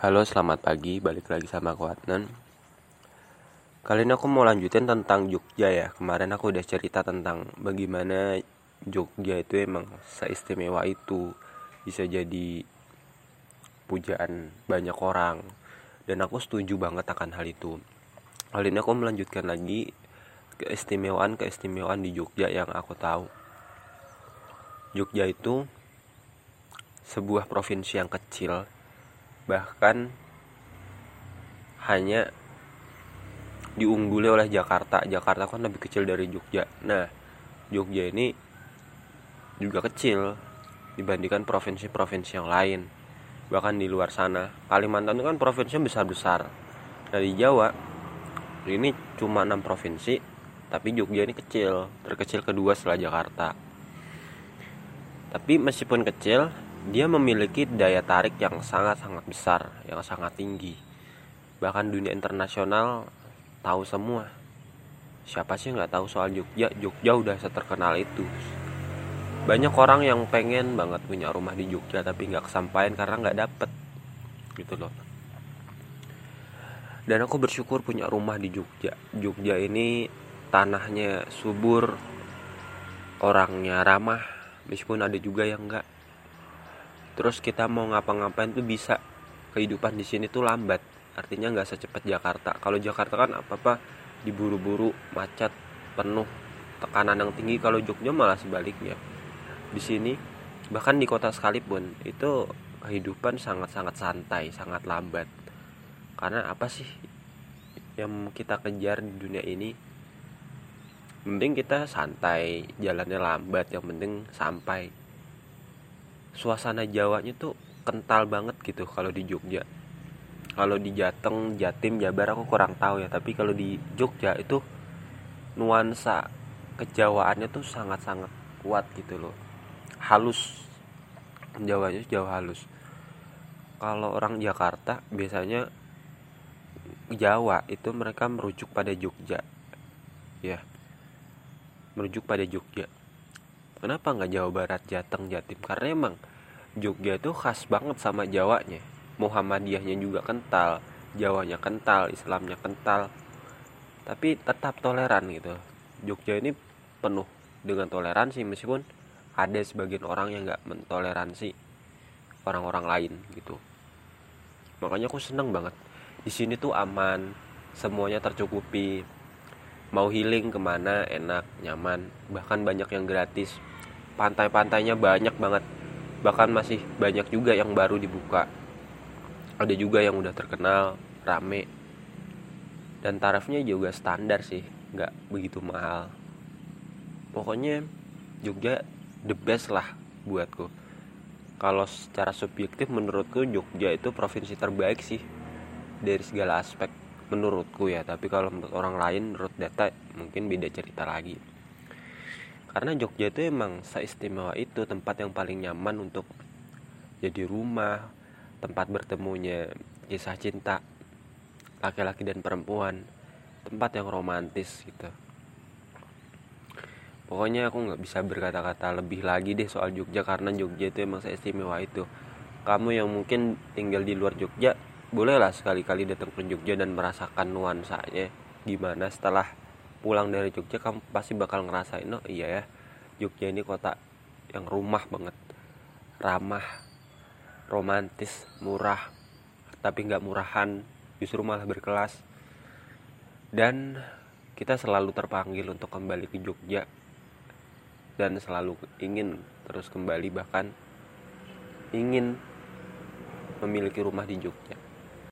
Halo, selamat pagi. Balik lagi sama aku Adnan. Kali ini aku mau lanjutin tentang Jogja ya. Kemarin aku udah cerita tentang bagaimana Jogja itu emang seistimewa itu bisa jadi pujaan banyak orang. Dan aku setuju banget akan hal itu. Kali ini aku melanjutkan lagi keistimewaan-keistimewaan di Jogja yang aku tahu. Jogja itu sebuah provinsi yang kecil bahkan hanya diungguli oleh Jakarta. Jakarta kan lebih kecil dari Jogja. Nah, Jogja ini juga kecil dibandingkan provinsi-provinsi yang lain. Bahkan di luar sana, Kalimantan itu kan provinsinya besar-besar. Nah, di Jawa ini cuma 6 provinsi, tapi Jogja ini kecil, terkecil kedua setelah Jakarta. Tapi meskipun kecil, dia memiliki daya tarik yang sangat-sangat besar, yang sangat tinggi. Bahkan dunia internasional tahu semua. Siapa sih nggak tahu soal Jogja? Jogja udah seterkenal itu. Banyak orang yang pengen banget punya rumah di Jogja tapi nggak kesampaian karena nggak dapet, gitu loh. Dan aku bersyukur punya rumah di Jogja. Jogja ini tanahnya subur, orangnya ramah, meskipun ada juga yang nggak terus kita mau ngapa-ngapain tuh bisa. Kehidupan di sini tuh lambat. Artinya nggak secepat Jakarta. Kalau Jakarta kan apa apa diburu-buru macet penuh tekanan yang tinggi. Kalau Jogja malah sebaliknya. Di sini bahkan di kota sekalipun itu kehidupan sangat-sangat santai sangat lambat. Karena apa sih yang kita kejar di dunia ini? Mending kita santai jalannya lambat yang penting sampai suasana Jawanya tuh kental banget gitu kalau di Jogja. Kalau di Jateng Jatim Jabar aku kurang tahu ya tapi kalau di Jogja itu nuansa kejawaannya tuh sangat-sangat kuat gitu loh. Halus. Jawanya jauh halus. Kalau orang Jakarta biasanya Jawa itu mereka merujuk pada Jogja. Ya. Merujuk pada Jogja. Kenapa nggak Jawa Barat Jateng Jatim? Karena emang Jogja itu khas banget sama Jawanya. Muhammadiyahnya juga kental Jawanya kental Islamnya kental. Tapi tetap toleran gitu. Jogja ini penuh dengan toleransi meskipun ada sebagian orang yang nggak mentoleransi orang-orang lain gitu. Makanya aku seneng banget. Di sini tuh aman semuanya tercukupi. Mau healing ke mana enak nyaman. Bahkan banyak yang gratis. Pantai-pantainya banyak banget bahkan masih banyak juga yang baru dibuka. Ada juga yang udah terkenal rame. Dan tarifnya juga standar sih nggak begitu mahal. Pokoknya Jogja the best lah buatku. Kalau secara subjektif menurutku Jogja itu provinsi terbaik sih dari segala aspek menurutku ya. Tapi kalau menurut orang lain menurut data mungkin beda cerita lagi karena Jogja itu emang seistimewa itu tempat yang paling nyaman untuk jadi rumah tempat bertemunya kisah cinta laki-laki dan perempuan tempat yang romantis gitu. Pokoknya aku nggak bisa berkata-kata lebih lagi deh soal Jogja karena Jogja itu emang seistimewa itu. Kamu yang mungkin tinggal di luar Jogja bolehlah sekali-kali datang ke Jogja dan merasakan nuansanya gimana setelah pulang dari Jogja kamu pasti bakal ngerasain oh iya ya Jogja ini kota yang rumah banget. Ramah romantis murah tapi nggak murahan justru malah berkelas. Dan kita selalu terpanggil untuk kembali ke Jogja dan selalu ingin terus kembali bahkan ingin memiliki rumah di Jogja